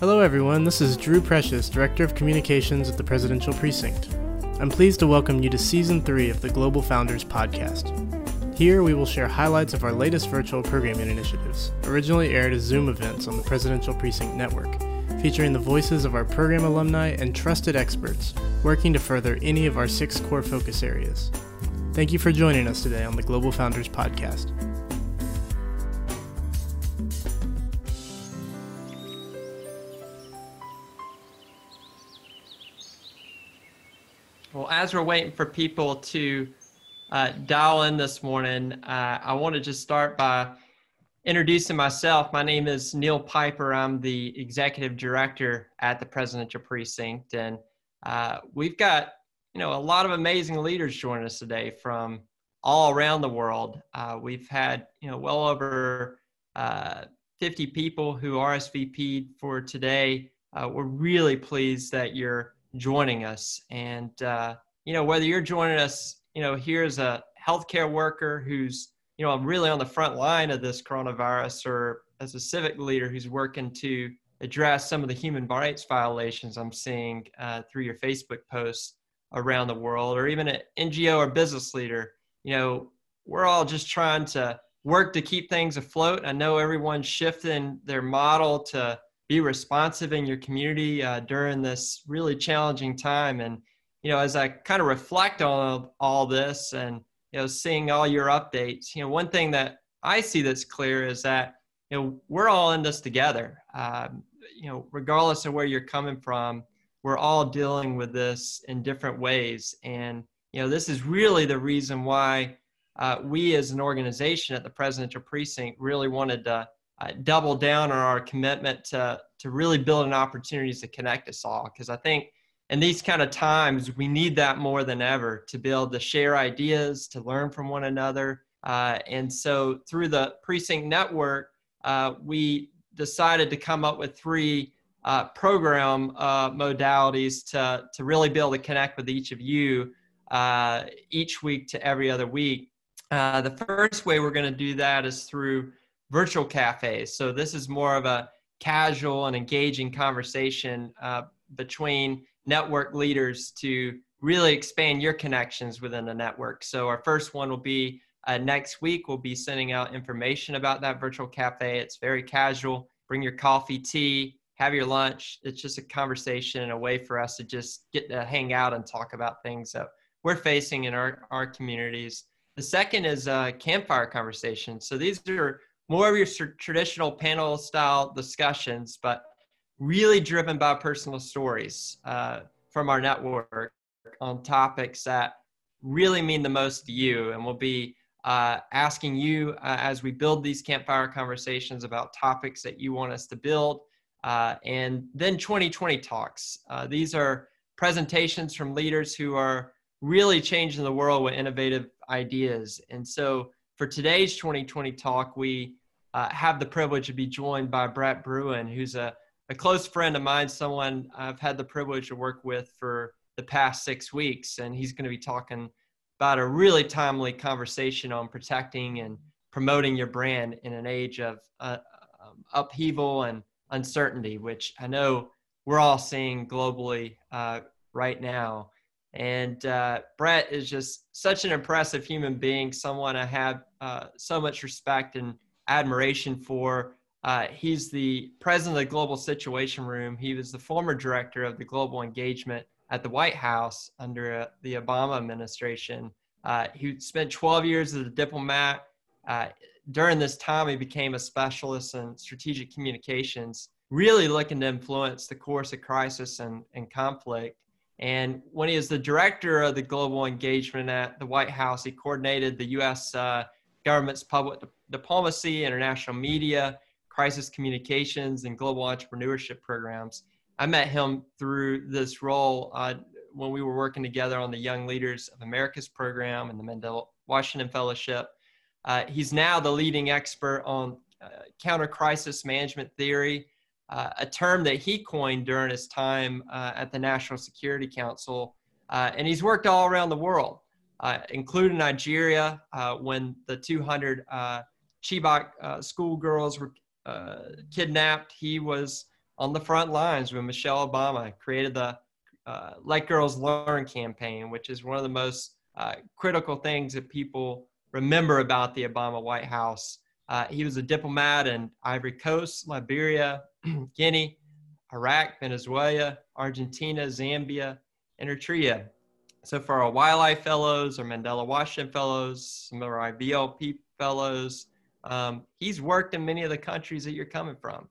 Hello, everyone. This is Drew Precious, Director of Communications at the Presidential Precinct. I'm pleased to welcome you to Season 3 of the Global Founders Podcast. Here, we will share highlights of our latest virtual programming initiatives, originally aired as Zoom events on the Presidential Precinct Network, featuring the voices of our program alumni and trusted experts working to further any of our six core focus areas. Thank you for joining us today on the Global Founders Podcast. As we're waiting for people to uh, dial in this morning, uh, I want to just start by introducing myself. My name is Neil Piper. I'm the executive director at the Presidential Precinct, and uh, we've got you know a lot of amazing leaders joining us today from all around the world. Uh, we've had you know well over uh, 50 people who RSVP'd for today. Uh, we're really pleased that you're joining us. And, you know, whether you're joining us, you know, here as a healthcare worker who's, you know, I'm really on the front line of this coronavirus or as a civic leader who's working to address some of the human rights violations I'm seeing uh, through your Facebook posts around the world, or even an NGO or business leader, you know, we're all just trying to work to keep things afloat. I know everyone's shifting their model to be responsive in your community uh, during this really challenging time. And, you know, as I kind of reflect on all this and, you know, seeing all your updates, you know, one thing that I see that's clear is that, you know, we're all in this together. Um, you know, regardless of where you're coming from, we're all dealing with this in different ways. And, you know, this is really the reason why uh, we as an organization at the Presidential Precinct really wanted to uh, double down on our commitment to, to really building opportunities to connect us all. Because I think in these kind of times, we need that more than ever to be able to share ideas, to learn from one another. Uh, and so through the Precinct Network, uh, we decided to come up with three uh, program uh, modalities to, to really be able to connect with each of you uh, each week to every other week. the first way we're going to do that is through virtual cafes. So this is more of a casual and engaging conversation uh, between network leaders to really expand your connections within the network. So our first one will be uh, next week. We'll be sending out information about that virtual cafe. It's very casual. Bring your coffee, tea, have your lunch. It's just a conversation and a way for us to just get to hang out and talk about things that we're facing in our, our communities. The second is a campfire conversation. So these are more of your traditional panel style discussions, but really driven by personal stories uh, from our network on topics that really mean the most to you. And we'll be uh, asking you uh, as we build these campfire conversations about topics that you want us to build. Uh, and then 2020 talks. Uh, these are presentations from leaders who are really changing the world with innovative ideas. And so for today's 2020 talk, we uh, have the privilege to be joined by Brett Bruen, who's a, a close friend of mine, someone I've had the privilege to work with for the past six weeks. And he's going to be talking about a really timely conversation on protecting and promoting your brand in an age of uh, um, upheaval and uncertainty, which I know we're all seeing globally uh, right now. And uh, Brett is just such an impressive human being, someone I have uh, so much respect and admiration for. Uh, he's the president of the Global Situation Room. He was the former director of the global engagement at the White House under uh, the Obama administration. Uh, he spent 12 years as a diplomat. Uh, during this time, he became a specialist in strategic communications, really looking to influence the course of crisis and, and conflict. And when he was the director of the global engagement at the White House, he coordinated the U.S. Uh, government's public diplomacy, international media, crisis communications, and global entrepreneurship programs. I met him through this role uh, when we were working together on the Young Leaders of America's program and the Mandela Washington Fellowship. Uh, he's now the leading expert on uh, counter crisis management theory, uh, a term that he coined during his time uh, at the National Security Council. Uh, and he's worked all around the world including Nigeria, when the 200 uh, Chibok schoolgirls were uh, kidnapped. He was on the front lines when Michelle Obama created the uh, Let Girls Learn campaign, which is one of the most uh, critical things that people remember about the Obama White House. Uh, he was a diplomat in Ivory Coast, Liberia, Guinea, Iraq, Venezuela, Argentina, Zambia, and Eritrea. So for our wildlife fellows, our Mandela Washington fellows, some of our IVLP fellows, um, he's worked in many of the countries that you're coming from.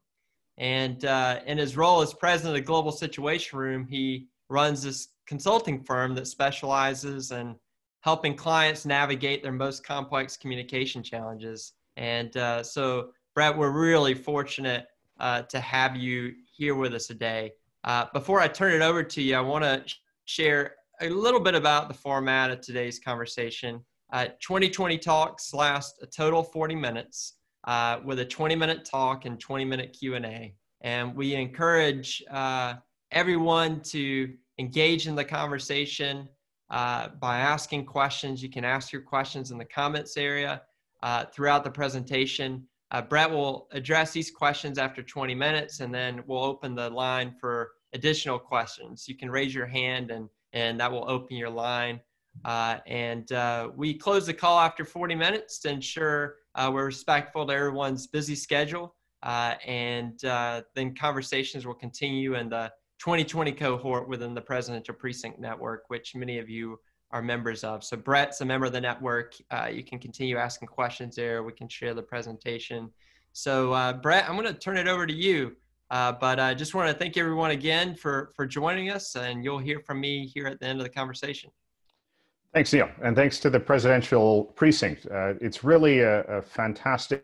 And uh, in his role as president of the Global Situation Room, he runs this consulting firm that specializes in helping clients navigate their most complex communication challenges. And uh, so, Brett, we're really fortunate uh, to have you here with us today. Uh, before I turn it over to you, I want to share a little bit about the format of today's conversation. Uh, 2020 talks last a total 40 minutes uh, with a 20 minute talk and 20 minute Q&A. And we encourage uh, everyone to engage in the conversation uh, by asking questions. You can ask your questions in the comments area uh, throughout the presentation. Uh, Brett will address these questions after 20 minutes, and then we'll open the line for additional questions. You can raise your hand, and, and that will open your line. Uh, and uh, we close the call after 40 minutes to ensure uh, we're respectful to everyone's busy schedule. Uh, and uh, then conversations will continue in the 2020 cohort within the Presidential Precinct Network, which many of you are members of. So Brett's a member of the network. Uh, you can continue asking questions there. We can share the presentation. So Brett, I'm going to turn it over to you. but I just want to thank everyone again for, for joining us, and you'll hear from me here at the end of the conversation. Thanks, Neil. And thanks to the Presidential Precinct. Uh, it's really a, a, fantastic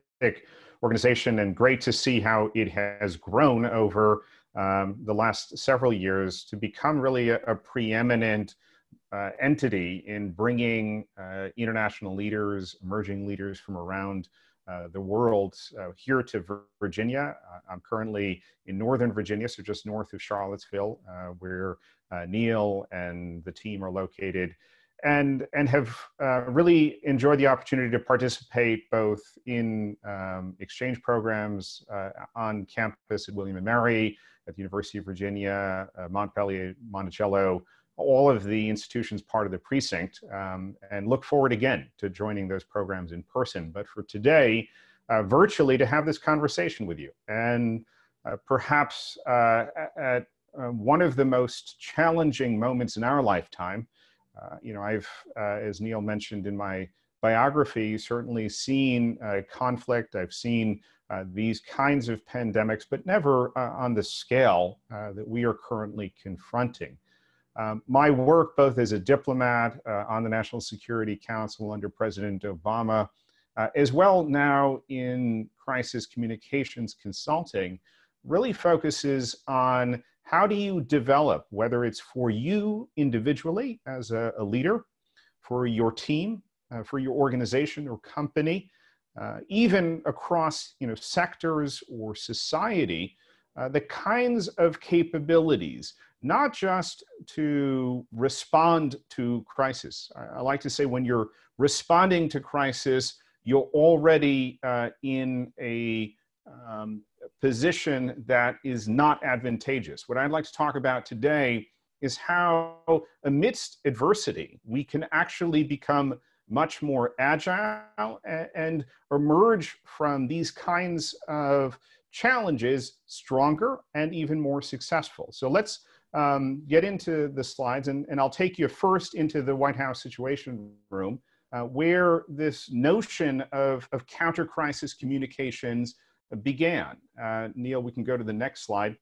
organization and great to see how it has grown over um, the last several years to become really a, a preeminent uh, entity in bringing uh, international leaders, emerging leaders from around uh, the world uh, here to Virginia. Uh, I'm currently in Northern Virginia, so just north of Charlottesville, where Neil and the team are located and and have uh, really enjoyed the opportunity to participate both in um, exchange programs uh, on campus at William and Mary, at the University of Virginia, uh, Montpelier, Monticello, all of the institutions part of the precinct, um, and look forward again to joining those programs in person. But for today, uh, virtually to have this conversation with you, and uh, perhaps uh, at one of the most challenging moments in our lifetime. Uh, you know, I've, uh, as Neil mentioned in my biography, certainly seen uh, conflict. I've seen uh, these kinds of pandemics, but never uh, on the scale that we are currently confronting. Um, my work, both as a diplomat on the National Security Council under President Obama, as well now in crisis communications consulting, really focuses on how do you develop, whether it's for you individually as a, a leader, for your team, uh, for your organization or company, uh, even across you know, sectors or society, uh, the kinds of capabilities, not just to respond to crisis. I, I, like to say when you're responding to crisis, you're already uh, in a um, position that is not advantageous. What I'd like to talk about today is how, amidst adversity, we can actually become much more agile and emerge from these kinds of challenges stronger and even more successful. So let's um, get into the slides, and, and I'll take you first into the White House Situation Room, uh, where this notion of, of counter crisis communications began. Uh, Neil, we can go to the next slide.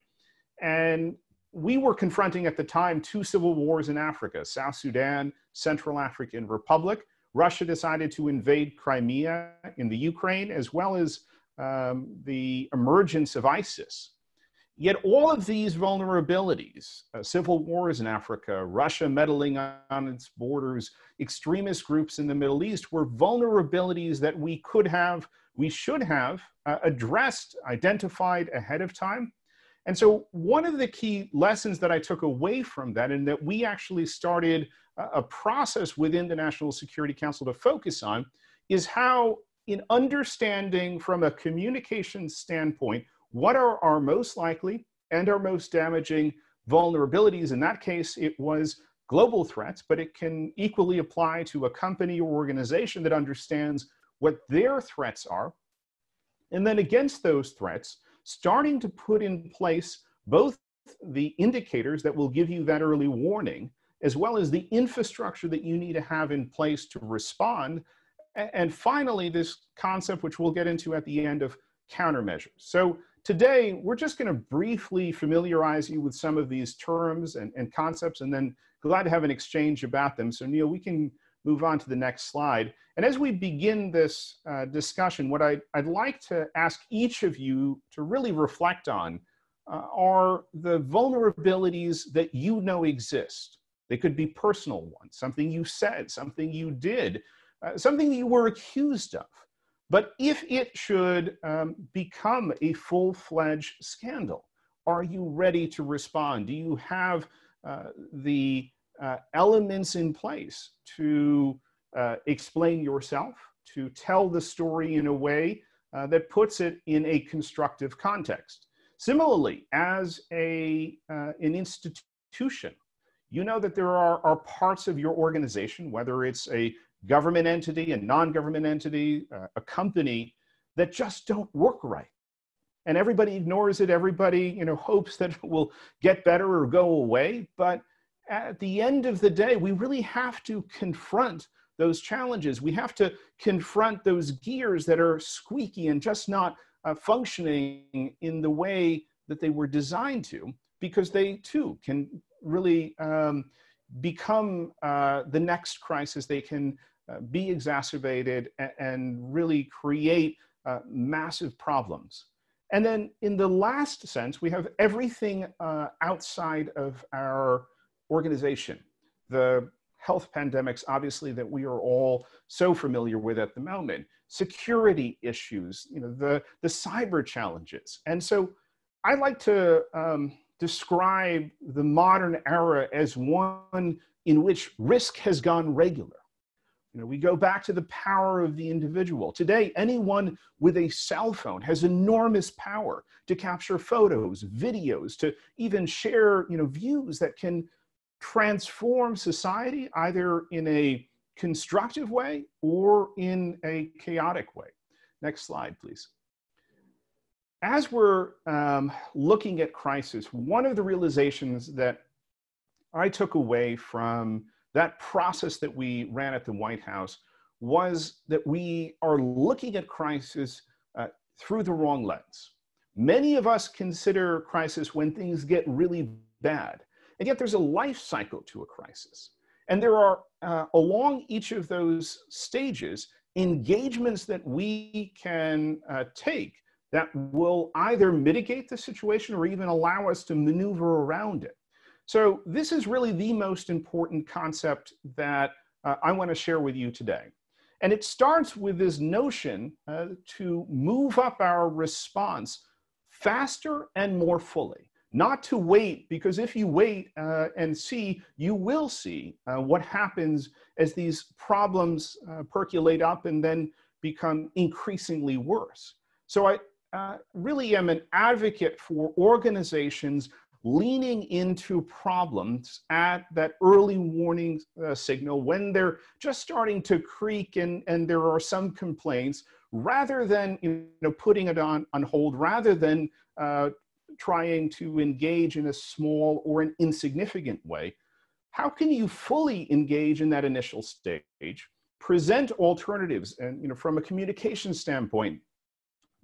And we were confronting at the time two civil wars in Africa, South Sudan, Central African Republic. Russia decided to invade Crimea in the Ukraine, as well as um, the emergence of ISIS. Yet all of these vulnerabilities, uh, civil wars in Africa, Russia meddling on its borders, extremist groups in the Middle East, were vulnerabilities that we could have we should have uh, addressed, identified ahead of time. And so, one of the key lessons that I took away from that, and that we actually started a process within the National Security Council to focus on, is how, in understanding from a communication standpoint, what are our most likely and our most damaging vulnerabilities. In that case, it was global threats, but it can equally apply to a company or organization that understands what their threats are. And then against those threats, starting to put in place both the indicators that will give you that early warning, as well as the infrastructure that you need to have in place to respond. And finally, this concept, which we'll get into at the end of countermeasures. So today, we're just going to briefly familiarize you with some of these terms and, and concepts, and then glad to have an exchange about them. So Neil, we can move on to the next slide. And as we begin this uh, discussion, what I, would like to ask each of you to really reflect on uh, are the vulnerabilities that you know exist. They could be personal ones, something you said, something you did, uh, something that you were accused of. But if it should um, become a full fledged scandal, are you ready to respond? Do you have uh, the uh, elements in place to uh, explain yourself, to tell the story in a way uh, that puts it in a constructive context? Similarly, as a, uh, an institution, you know that there are, are parts of your organization, whether it's a government entity, a non-government entity, uh, a company, that just don't work right. And everybody ignores it. Everybody, you know, hopes that it will get better or go away. But at the end of the day, we really have to confront those challenges. We have to confront those gears that are squeaky and just not uh, functioning in the way that they were designed to, because they too can really um, become uh, the next crisis. They can uh, be exacerbated and, and really create uh, massive problems. And then in the last sense, we have everything uh, outside of our organization. The health pandemics, obviously, that we are all so familiar with at the moment, security issues, you know, the, the cyber challenges. And so I like to um, describe the modern era as one in which risk has gone regular. You know, we go back to the power of the individual. Today, anyone with a cell phone has enormous power to capture photos, videos, to even share, you know, views that can transform society either in a constructive way or in a chaotic way. Next slide, please. As we're um, looking at crisis, one of the realizations that I took away from that process that we ran at the White House was that we are looking at crisis uh, through the wrong lens. Many of us consider crisis when things get really bad. And yet there's a life cycle to a crisis. And there are, uh, along each of those stages, engagements that we can uh, take that will either mitigate the situation or even allow us to maneuver around it. So this is really the most important concept that uh, I want to share with you today. And it starts with this notion uh, to move up our response faster and more fully not to wait, because if you wait uh, and see, you will see uh, what happens as these problems uh, percolate up and then become increasingly worse. So I uh, really am an advocate for organizations leaning into problems at that early warning uh, signal when they're just starting to creak and, and there are some complaints rather than you know, putting it on, on hold, rather than uh, trying to engage in a small or an insignificant way, how can you fully engage in that initial stage, present alternatives, and you know, from a communication standpoint,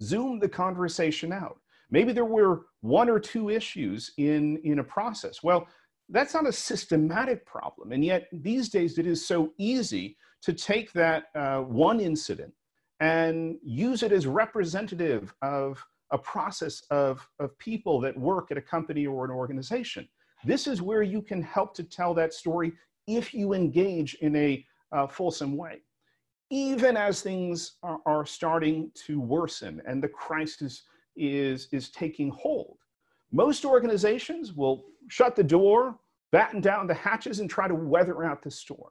zoom the conversation out. Maybe there were one or two issues in, in a process. Well, that's not a systematic problem. And yet these days it is so easy to take that uh, one incident and use it as representative of a process of, of people that work at a company or an organization. This is where you can help to tell that story if you engage in a uh, fulsome way. Even as things are, are starting to worsen and the crisis is, is taking hold, most organizations will shut the door, batten down the hatches, and try to weather out the storm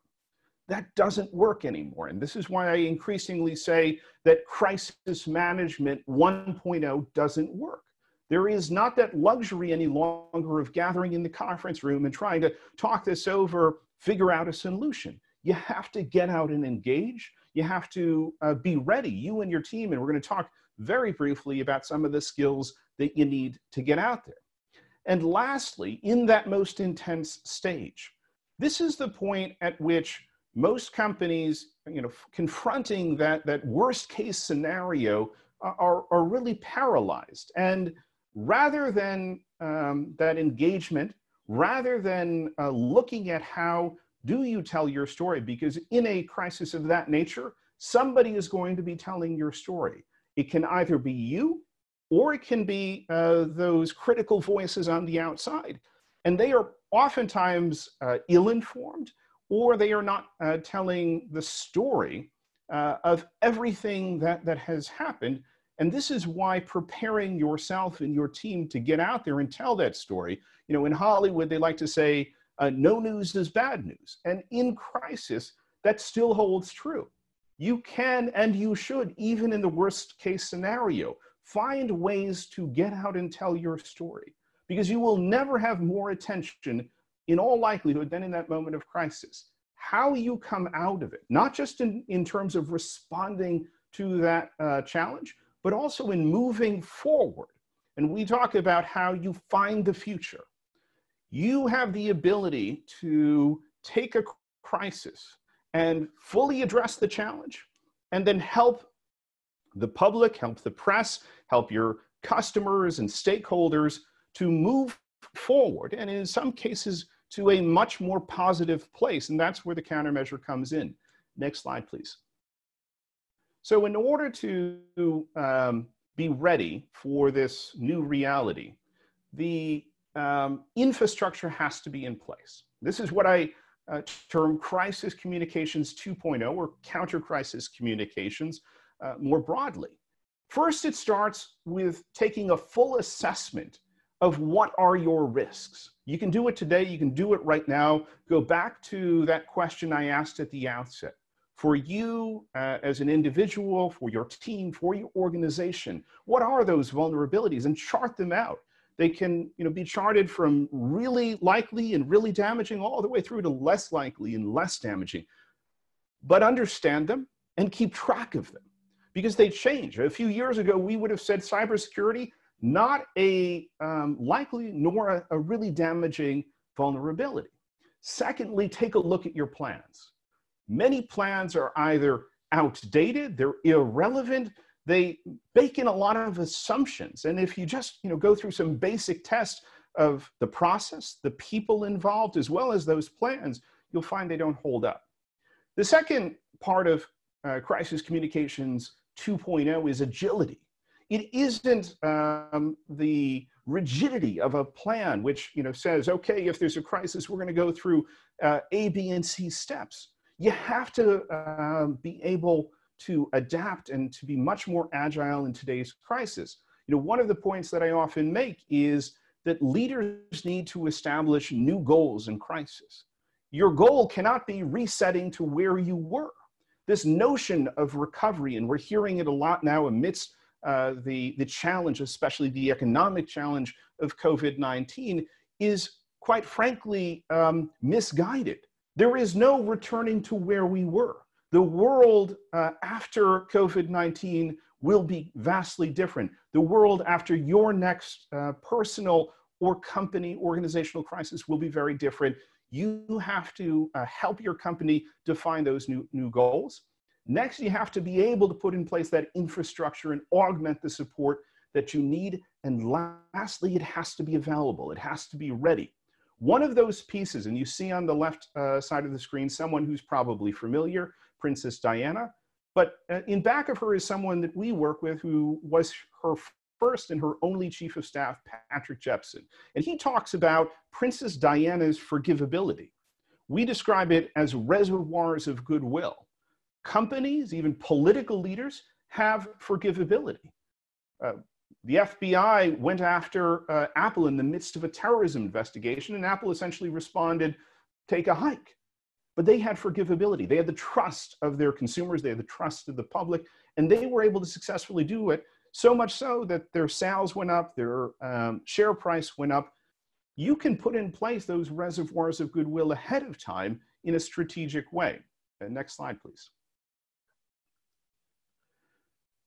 that doesn't work anymore. And this is why I increasingly say that crisis management 1.0 doesn't work. There is not that luxury any longer of gathering in the conference room and trying to talk this over, figure out a solution. You have to get out and engage. You have to uh, be ready, you and your team. And we're going to talk very briefly about some of the skills that you need to get out there. And lastly, in that most intense stage, this is the point at which most companies, you know, confronting that, that worst case scenario are, are really paralyzed. And rather than um, that engagement, rather than uh, looking at how do you tell your story, because in a crisis of that nature, somebody is going to be telling your story. It can either be you or it can be uh, those critical voices on the outside. And they are oftentimes uh, ill informed or they are not uh, telling the story uh, of everything that, that has happened. And this is why preparing yourself and your team to get out there and tell that story. You know, in Hollywood, they like to say, uh, no news is bad news. And in crisis, that still holds true. You can and you should, even in the worst case scenario, find ways to get out and tell your story because you will never have more attention in all likelihood, then in that moment of crisis. How you come out of it, not just in, in terms of responding to that uh, challenge, but also in moving forward. And we talk about how you find the future. You have the ability to take a crisis and fully address the challenge and then help the public, help the press, help your customers and stakeholders to move forward. And in some cases, to a much more positive place. And that's where the countermeasure comes in. Next slide, please. So in order to um, be ready for this new reality, the um, infrastructure has to be in place. This is what I uh, term crisis communications 2.0 or counter crisis communications uh, more broadly. First, it starts with taking a full assessment of what are your risks. You can do it today, you can do it right now. Go back to that question I asked at the outset. For you uh, as an individual, for your team, for your organization, what are those vulnerabilities and chart them out. They can you know, be charted from really likely and really damaging all the way through to less likely and less damaging. But understand them and keep track of them because they change. A few years ago, we would have said cybersecurity not a um, likely nor a, a really damaging vulnerability. Secondly, take a look at your plans. Many plans are either outdated, they're irrelevant, they bake in a lot of assumptions. And if you just you know, go through some basic tests of the process, the people involved, as well as those plans, you'll find they don't hold up. The second part of uh, crisis communications 2.0 is agility it isn't um, the rigidity of a plan which you know says okay if there's a crisis we're going to go through uh, a b and c steps. You have to uh, be able to adapt and to be much more agile in today's crisis. You know one of the points that i often make is that leaders need to establish new goals in crisis. Your goal cannot be resetting to where you were. This notion of recovery and we're hearing it a lot now amidst uh, the, the challenge, especially the economic challenge of COVID 19, is quite frankly um, misguided. There is no returning to where we were. The world uh, after COVID 19 will be vastly different. The world after your next uh, personal or company organizational crisis will be very different. You have to uh, help your company define those new, new goals. Next, you have to be able to put in place that infrastructure and augment the support that you need. And lastly, it has to be available. It has to be ready. One of those pieces, and you see on the left uh, side of the screen someone who's probably familiar, Princess Diana. But uh, in back of her is someone that we work with who was her first and her only chief of staff, Patrick Jephson. And he talks about Princess Diana's forgivability. We describe it as reservoirs of goodwill companies, even political leaders, have forgivability. Uh, the FBI went after uh, Apple in the midst of a terrorism investigation, and Apple essentially responded, take a hike. But they had forgivability. They had the trust of their consumers, they had the trust of the public, and they were able to successfully do it so much so that their sales went up, their um, share price went up. You can put in place those reservoirs of goodwill ahead of time in a strategic way. Uh, next slide, please.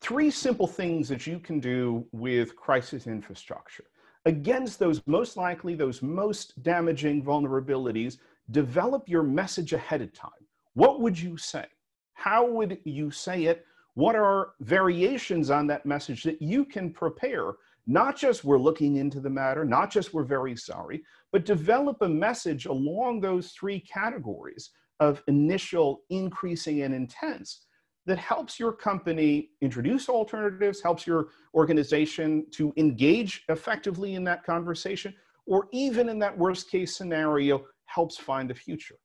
Three simple things that you can do with crisis infrastructure. Against those most likely, those most damaging vulnerabilities, develop your message ahead of time. What would you say? How would you say it? What are variations on that message that you can prepare? Not just we're looking into the matter, not just we're very sorry, but develop a message along those three categories of initial, increasing, and intense that helps your company introduce alternatives, helps your organization to engage effectively in that conversation, or even in that worst case scenario, helps find a future.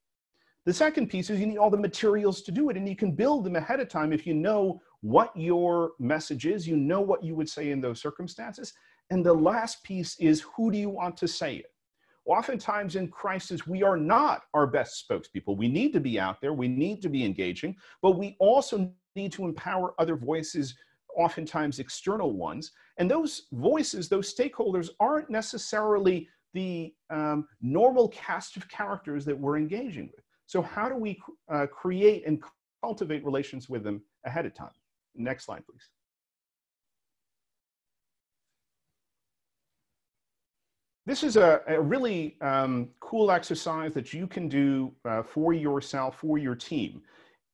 The second piece is you need all the materials to do it, and you can build them ahead of time if you know what your message is, you know what you would say in those circumstances. And the last piece is who do you want to say it? Oftentimes in crisis, we are not our best spokespeople. We need to be out there, we need to be engaging, but we also need to empower other voices, oftentimes external ones. And those voices, those stakeholders, aren't necessarily the um, normal cast of characters that we're engaging with. So how do we uh, create and cultivate relations with them ahead of time? Next slide, please. This is a, a really um, cool exercise that you can do uh, for yourself, for your team.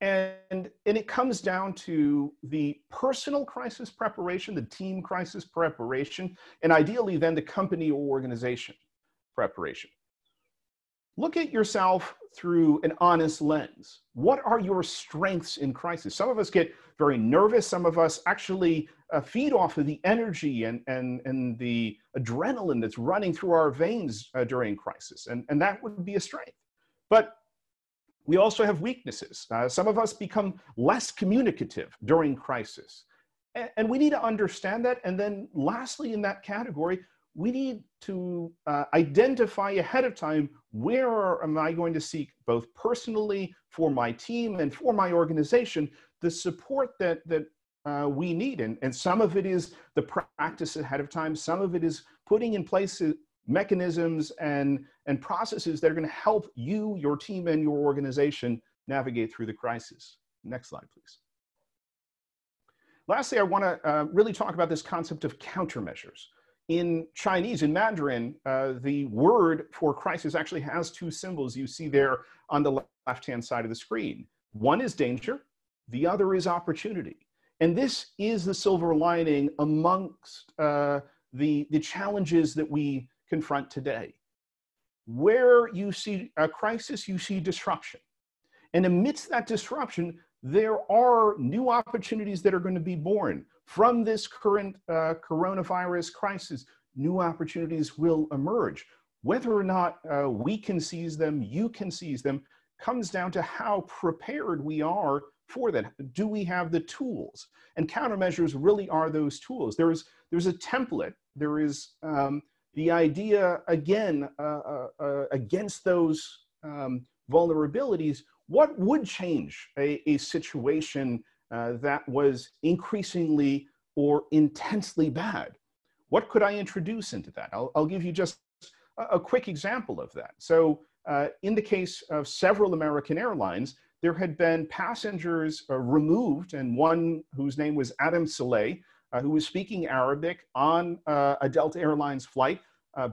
And, and it comes down to the personal crisis preparation, the team crisis preparation, and ideally then the company or organization preparation. Look at yourself through an honest lens. What are your strengths in crisis? Some of us get very nervous. Some of us actually uh, feed off of the energy and, and, and the adrenaline that's running through our veins uh, during crisis. And, and that would be a strength. But we also have weaknesses. Uh, some of us become less communicative during crisis. And, and we need to understand that. And then, lastly, in that category, we need to uh, identify ahead of time where am I going to seek both personally for my team and for my organization the support that that uh, we need? And, and some of it is the practice ahead of time. Some of it is putting in place uh, mechanisms and and processes that are going to help you your team and your organization navigate through the crisis. Next slide please. Lastly i want to uh, really talk about this concept of countermeasures in Chinese, in Mandarin, uh, the word for crisis actually has two symbols you see there on the left hand side of the screen. One is danger, the other is opportunity. And this is the silver lining amongst uh, the, the challenges that we confront today. Where you see a crisis, you see disruption. And amidst that disruption, there are new opportunities that are going to be born from this current uh, coronavirus crisis, new opportunities will emerge. Whether or not uh, we can seize them, you can seize them, comes down to how prepared we are for that. Do we have the tools? And countermeasures really are those tools. There's, there's a template, there is um, the idea, again, uh, uh, uh against those um, vulnerabilities, what would change a, a situation uh, that was increasingly or intensely bad. What could I introduce into that? I'll, I'll give you just a, a, quick example of that. So, uh, in the case of several American airlines, there had been passengers uh, removed, and one whose name was Adam Saleh, uh, who was speaking Arabic on uh, a Delta Airlines flight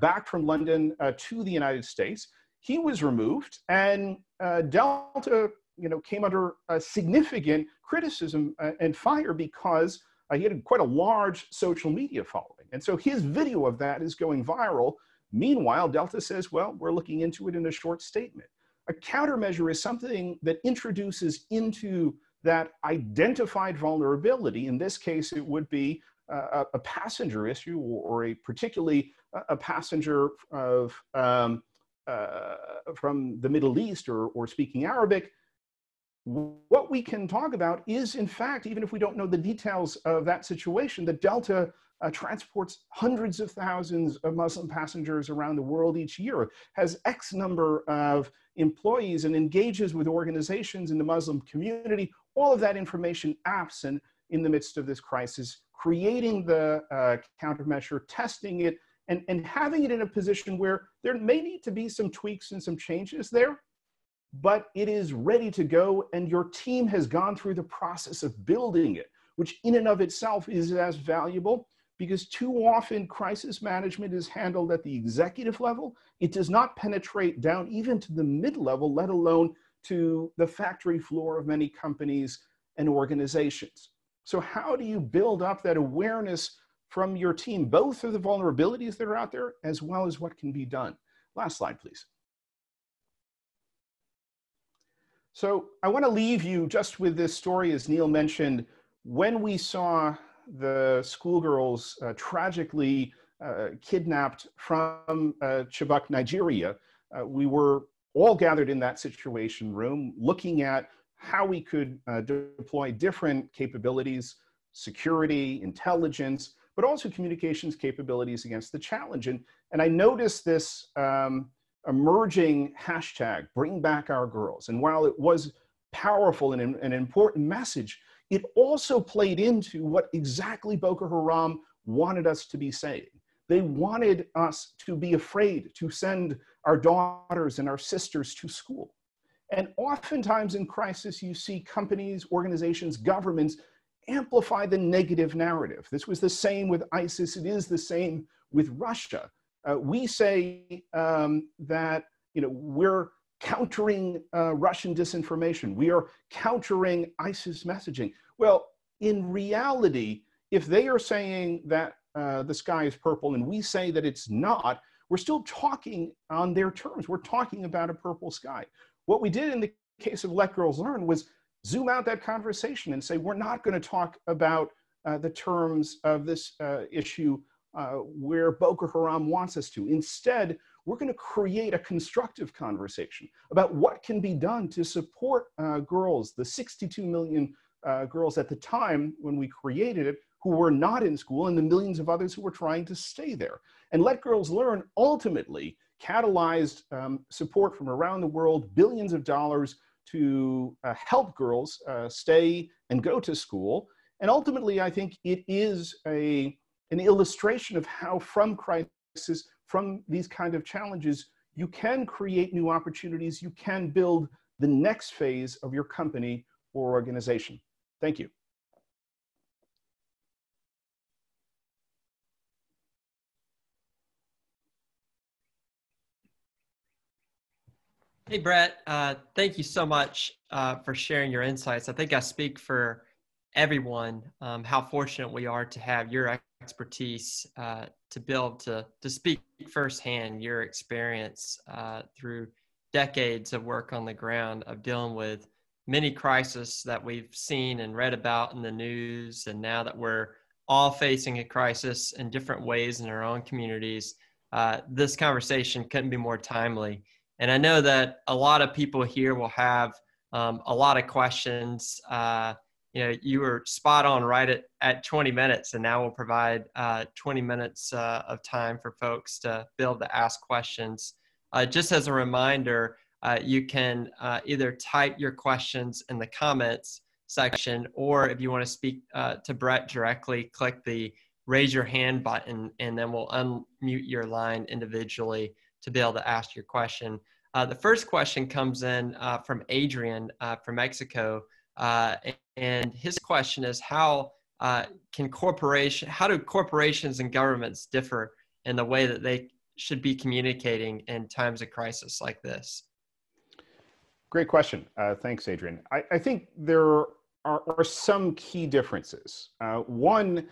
back from London to the United States. He was removed, and Delta you know, came under significant criticism uh, and fire because uh, he had quite a large social media following. And so his video of that is going viral. Meanwhile, Delta says, well, we're looking into it in a short statement. A countermeasure is something that introduces into that identified vulnerability. In this case, it would be uh, a passenger issue or, or a particularly uh, a passenger of um, uh, from the Middle East or, or speaking Arabic what we can talk about is, in fact, even if we don't know the details of that situation, that Delta uh, transports hundreds of thousands of Muslim passengers around the world each year, has X number of employees, and engages with organizations in the Muslim community. All of that information absent in the midst of this crisis creating the uh, countermeasure, testing it, and, and having it in a position where there may need to be some tweaks and some changes there, but it is ready to go and your team has gone through the process of building it, which in and of itself is as valuable because too often crisis management is handled at the executive level. It does not penetrate down even to the mid level, let alone to the factory floor of many companies and organizations. So, how do you build up that awareness from your team, both of the vulnerabilities that are out there as well as what can be done? Last slide, please. So, I want to leave you just with this story, as Neil mentioned. When we saw the schoolgirls uh, tragically uh, kidnapped from uh, Chibok, Nigeria, uh, we were all gathered in that situation room looking at how we could uh, deploy different capabilities, security, intelligence, but also communications capabilities against the challenge. And, and I noticed this um, emerging hashtag, bring back our girls. And while it was powerful and an important message, it also played into what exactly Boko Haram wanted us to be saying. They wanted us to be afraid to send our daughters and our sisters to school. And oftentimes in crisis, you see companies, organizations, governments amplify the negative narrative. This was the same with ISIS, it is the same with Russia. Uh, we say um, that you know, we're countering uh, Russian disinformation. We are countering ISIS messaging. Well, in reality, if they are saying that uh, the sky is purple and we say that it's not, we're still talking on their terms. We're talking about a purple sky. What we did in the case of Let Girls Learn was zoom out that conversation and say, we're not going to talk about uh, the terms of this uh, issue uh, where Boko Haram wants us to. Instead, we're going to create a constructive conversation about what can be done to support uh, girls, the 62 million uh, girls at the time when we created it who were not in school and the millions of others who were trying to stay there. And Let Girls Learn ultimately catalyzed um, support from around the world, billions of dollars to uh, help girls uh, stay and go to school. And ultimately, I think it is a, an illustration of how from crisis from these kind of challenges, you can create new opportunities, you can build the next phase of your company or organization. Thank you. Hey, Brett, uh, thank you so much uh, for sharing your insights. I think I speak for everyone um, how fortunate we are to have your expertise uh, to able to, to speak firsthand your experience uh, through decades of work on the ground of dealing with many crises that we've seen and read about in the news and now that we're all facing a crisis in different ways in our own communities uh, this conversation couldn't be more timely and i know that a lot of people here will have um, a lot of questions. Uh, you know you were spot on right at, at 20 minutes and now we'll provide uh, 20 minutes uh, of time for folks to be able to ask questions. Uh, just as a reminder uh, you can uh, either type your questions in the comments section or if you want to speak to brett directly click the raise your hand button and then we'll unmute your line individually to be able to ask your question the first question comes in from adrian from mexico uh, and his question is how uh, can corporation, how do corporations and governments differ in the way that they should be communicating in times of crisis like this? Great question. Uh, thanks, Adrian. I, I, think there are, are some key differences. Uh, one,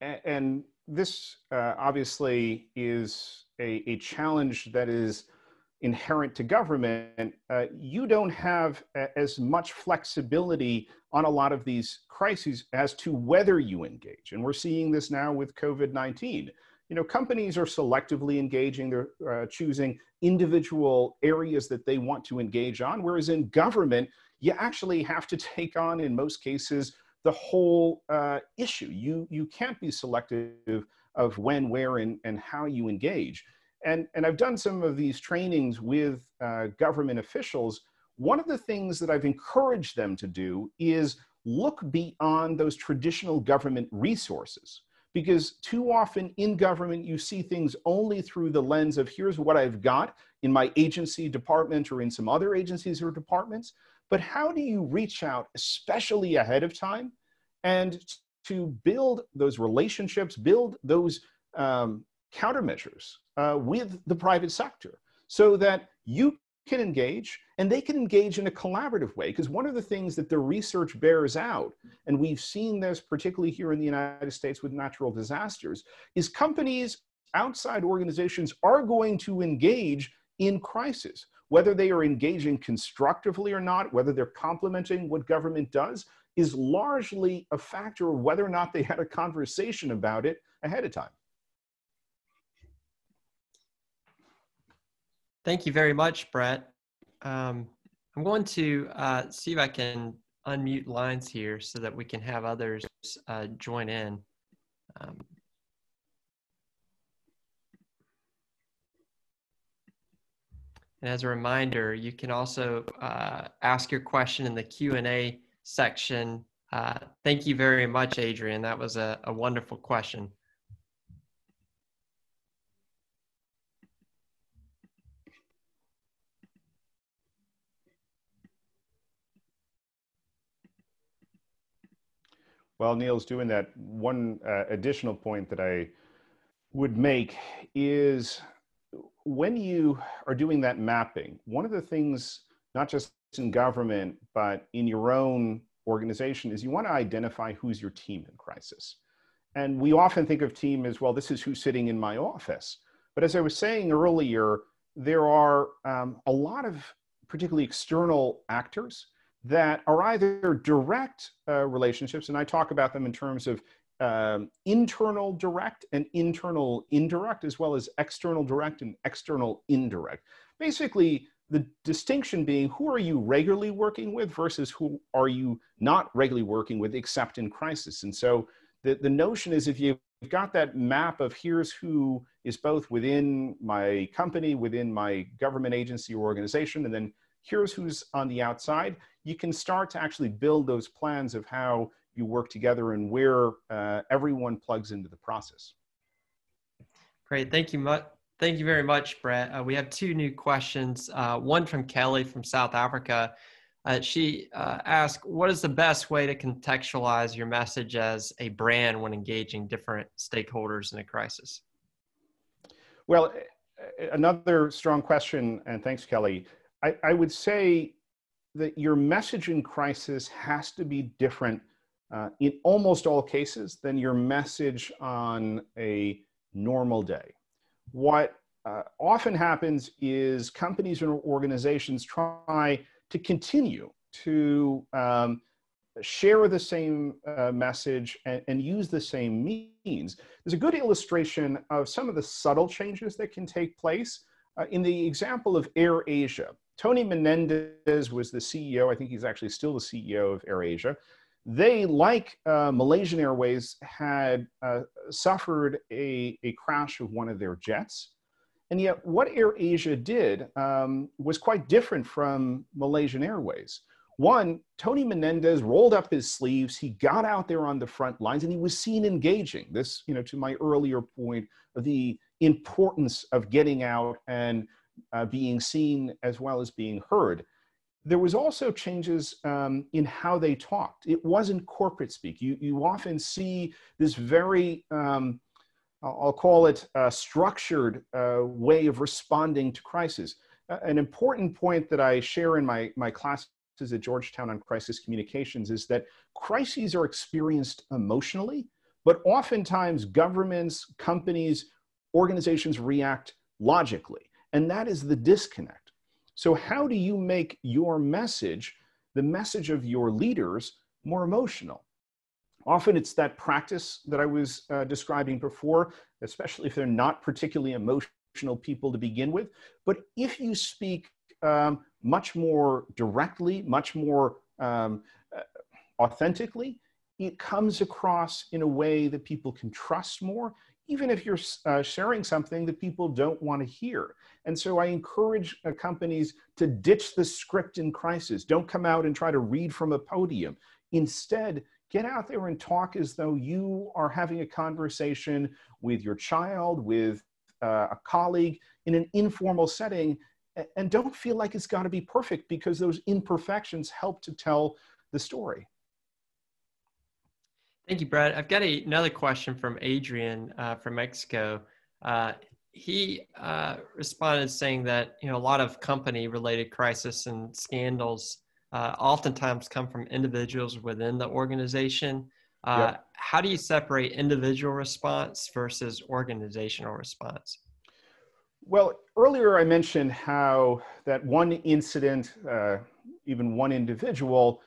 and this uh, obviously is a, a challenge that is inherent to government, uh, you don't have a, as much flexibility on a lot of these crises as to whether you engage. And we're seeing this now with COVID 19. You know, companies are selectively engaging, they're uh, choosing individual areas that they want to engage on, whereas in government, you actually have to take on, in most cases, the whole uh, issue. You, you can't be selective of when, where, and, and how you engage and, and I've done some of these trainings with uh, government officials. One of the things that I've encouraged them to do is look beyond those traditional government resources. Because too often in government, you see things only through the lens of here's what I've got in my agency department or in some other agencies or departments. But how do you reach out, especially ahead of time, and to build those relationships, build those um, countermeasures uh, with the private sector so that you can engage and they can engage in a collaborative way. Because one of the things that the research bears out, and we've seen this particularly here in the United States with natural disasters, is companies, outside organizations are going to engage in crisis. Whether they are engaging constructively or not, whether they're complementing what government does, is largely a factor of whether or not they had a conversation about it ahead of time. Thank you very much, Brett. Um, I'm going to uh, see if I can unmute lines here so that we can have others uh, join in. Um, and as a reminder, you can also uh, ask your question in the Q&A section. Uh, thank you very much, Adrian. That was a, a wonderful question. While Neil's doing that, one uh, additional point that I would make is when you are doing that mapping, one of the things, not just in government, but in your own organization, is you want to identify who's your team in crisis. And we often think of team as, well, this is who's sitting in my office. But as I was saying earlier, there are um, a lot of particularly external actors that are either direct uh, relationships, and I talk about them in terms of um, internal direct and internal indirect, as well as external direct and external indirect. Basically, the distinction being who are you regularly working with versus who are you not regularly working with except in crisis. And so the, the notion is if you've got that map of here's who is both within my company, within my government agency or organization, and then here's who's on the outside, you can start to actually build those plans of how you work together and where uh, everyone plugs into the process. Great, thank you much. Thank you very much, Brett. Uh, we have two new questions. Uh, one from Kelly from South Africa. Uh, she uh, asked, "What is the best way to contextualize your message as a brand when engaging different stakeholders in a crisis?" Well, another strong question, and thanks, Kelly. I, I would say that your message in crisis has to be different uh, in almost all cases than your message on a normal day. What uh, often happens is companies and organizations try to continue to um, share the same uh, message and, and, use the same means. There's a good illustration of some of the subtle changes that can take place. Uh, in the example of Air Asia, Tony Fernandes was the CEO. I think he's actually still the CEO of AirAsia. They, like uh, Malaysian Airways, had uh, suffered a, a crash of one of their jets. And yet, what AirAsia did um, was quite different from Malaysian Airways. One, Tony Fernandes rolled up his sleeves, he got out there on the front lines, and he was seen engaging. This, you know, to my earlier point the importance of getting out and uh, being seen as well as being heard. There was also changes um, in how they talked. It wasn't corporate speak. You, you often see this very, um, I'll call it structured uh, way of responding to crisis. Uh, an important point that I share in my, my classes at Georgetown on crisis communications is that crises are experienced emotionally, but oftentimes governments, companies, organizations react logically. And that is the disconnect. So, how do you make your message, the message of your leaders, more emotional? Often it's that practice that I was uh, describing before, especially if they're not particularly emotional people to begin with. But if you speak um, much more directly, much more um, uh, authentically, it comes across in a way that people can trust more even if you're uh, sharing something that people don't want to hear. And so I encourage uh, companies to ditch the script in crisis. Don't come out and try to read from a podium. Instead, get out there and talk as though you are having a conversation with your child, with uh, a colleague in an informal setting, and don't feel like it's got to be perfect because those imperfections help to tell the story. Thank you, Brett. I've got a, another question from Adrian uh, from Mexico. Uh, he uh, responded saying that you know a lot of company-related crisis and scandals uh, oftentimes come from individuals within the organization. Uh, yep. How do you separate individual response versus organizational response? Well, earlier I mentioned how that one incident, uh, even one individual,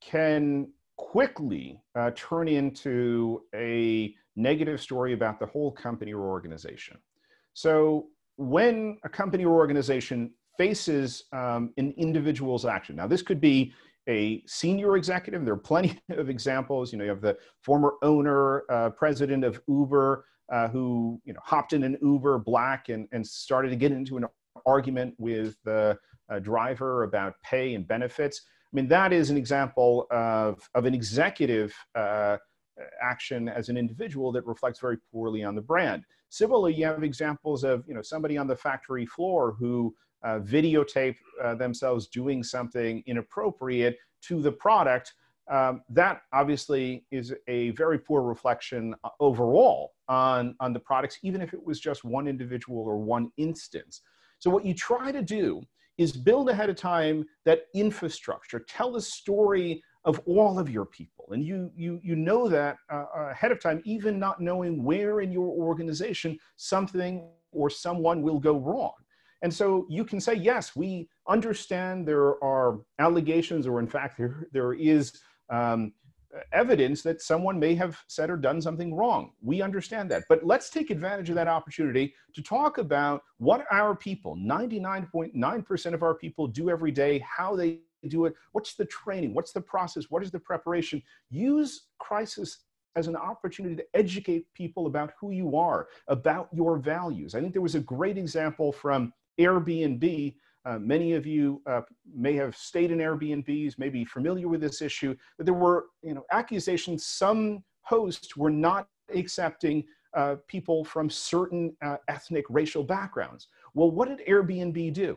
can quickly uh, turn into a negative story about the whole company or organization. So when a company or organization faces um, an individual's action, now this could be a senior executive. There are plenty of examples. You know, you have the former owner, uh, president of Uber, uh, who you know hopped in an Uber Black and, and started to get into an argument with the uh, driver about pay and benefits. I mean, that is an example of, of an executive uh, action as an individual that reflects very poorly on the brand. Similarly, you have examples of you know somebody on the factory floor who uh, videotape uh, themselves doing something inappropriate to the product. Um, that obviously is a very poor reflection uh, overall on, on the products, even if it was just one individual or one instance. So what you try to do is build ahead of time that infrastructure, tell the story of all of your people. And you, you, you know that uh, ahead of time, even not knowing where in your organization something or someone will go wrong. And so you can say, yes, we understand there are allegations, or in fact, there, there is um, evidence that someone may have said or done something wrong. We understand that. But let's take advantage of that opportunity to talk about what our people, 99.9% of our people, do every day, how they do it, what's the training, what's the process, what is the preparation. Use crisis as an opportunity to educate people about who you are, about your values. I think there was a great example from Airbnb uh, many of you uh, may have stayed in Airbnbs, may be familiar with this issue, but there were you know, accusations some hosts were not accepting uh, people from certain uh, ethnic racial backgrounds. Well, what did Airbnb do?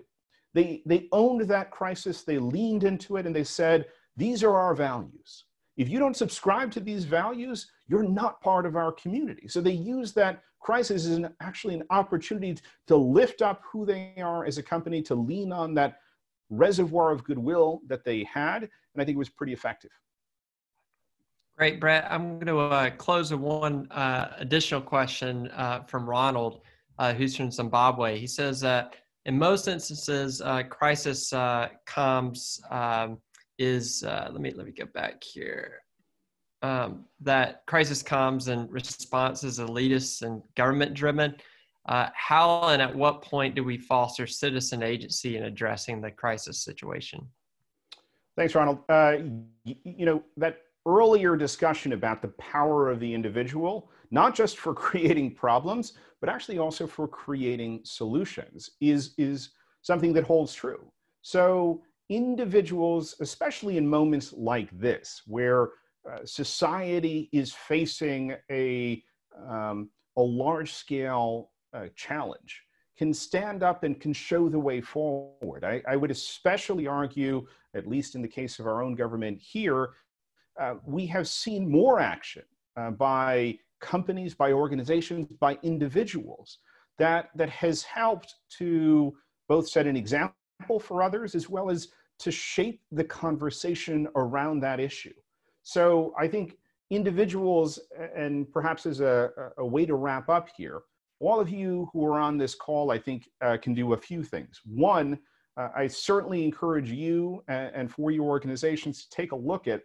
They, they owned that crisis, they leaned into it, and they said, these are our values. If you don't subscribe to these values, you're not part of our community. So they use that crisis is an, actually an opportunity to lift up who they are as a company, to lean on that reservoir of goodwill that they had. And I think it was pretty effective. Great, Brett. I'm going to uh, close with one uh, additional question uh, from Ronald, uh, who's from Zimbabwe. He says that in most instances, uh, crisis uh, comms um, is. let me let me get back here um, that crisis comms and response is elitist and government driven. Uh, how and at what point do we foster citizen agency in addressing the crisis situation? Thanks, Ronald. Uh, you, you know, that earlier discussion about the power of the individual, not just for creating problems, but actually also for creating solutions, is, is something that holds true. So, individuals, especially in moments like this, where uh, society is facing a, um, a large scale uh, challenge can stand up and can show the way forward. I, I, would especially argue, at least in the case of our own government here, uh, we have seen more action uh, by companies, by organizations, by individuals that, that has helped to both set an example for others as well as to shape the conversation around that issue. So I think individuals, and perhaps as a, a way to wrap up here, all of you who are on this call, I think, uh, can do a few things. One, uh, I certainly encourage you and, and, for your organizations to take a look at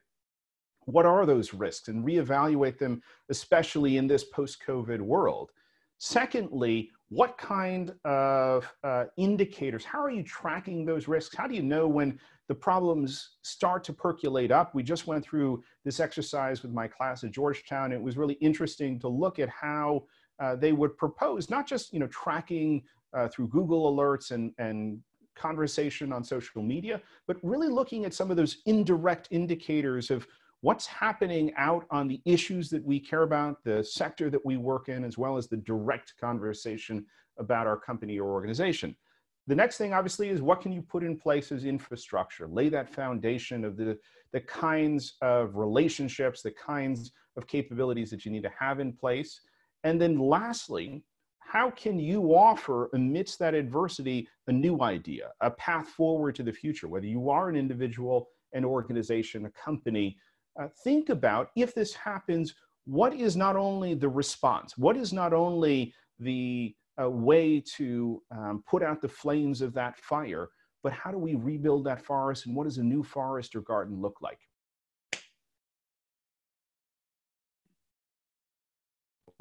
what are those risks and reevaluate them, especially in this post COVID world. Secondly, what kind of uh, indicators, how are you tracking those risks? How do you know when the problems start to percolate up. We just went through this exercise with my class at Georgetown. It was really interesting to look at how uh, they would propose not just you know tracking uh, through Google alerts and and conversation on social media, but really looking at some of those indirect indicators of what's happening out on the issues that we care about, the sector that we work in, as well as the direct conversation about our company or organization. The next thing, obviously, is what can you put in place as infrastructure? Lay that foundation of the, the kinds of relationships, the kinds of capabilities that you need to have in place. And then lastly, how can you offer amidst that adversity a new idea, a path forward to the future, whether you are an individual, an organization, a company, uh, think about if this happens, what is not only the response, what is not only the uh, way to um, put out the flames of that fire, but how do we rebuild that forest and what does a new forest or garden look like?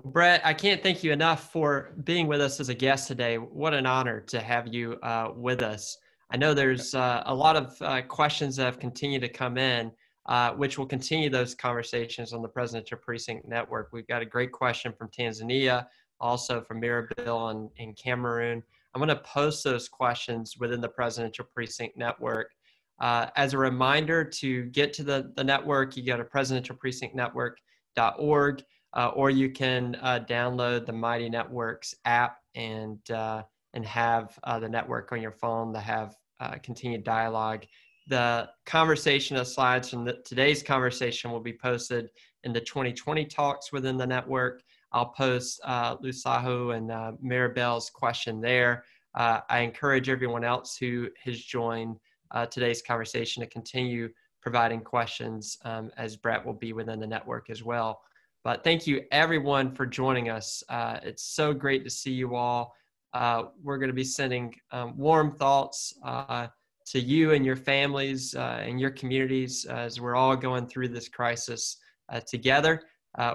Brett, I can't thank you enough for being with us as a guest today. What an honor to have you uh, with us. I know there's uh, a lot of uh, questions that have continued to come in uh, which will continue those conversations on the Presidential Precinct Network. We've got a great question from Tanzania, also from Mirabel and in Cameroon. I'm going to post those questions within the Presidential Precinct Network. Uh, as a reminder to get to the, the network, you go to presidentialprecinctnetwork.org, uh, or you can uh, download the Mighty Networks app and uh, and have uh, the network on your phone to have uh, continued dialogue the conversation of slides from the, today's conversation will be posted in the 2020 talks within the network. I'll post uh, Lusahu and uh, Mirabel's question there. Uh, I encourage everyone else who has joined uh, today's conversation to continue providing questions um, as Brett will be within the network as well. But thank you everyone for joining us. Uh, it's so great to see you all. Uh, we're going to be sending um, warm thoughts uh, to you and your families and your communities as we're all going through this crisis together.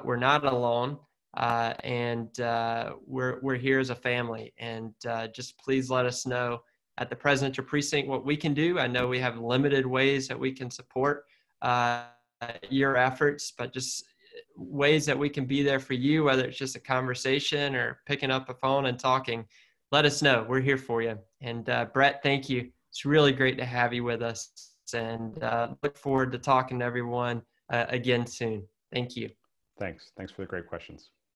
We're not alone, uh, and uh, we're we're here as a family. And just please let us know at the Presidential Precinct what we can do. I know we have limited ways that we can support your efforts, but just ways that we can be there for you, whether it's just a conversation or picking up a phone and talking. Let us know. We're here for you. And Brett, thank you it's really great to have you with us and uh, look forward to talking to everyone uh, again soon. Thank you. Thanks. Thanks for the great questions.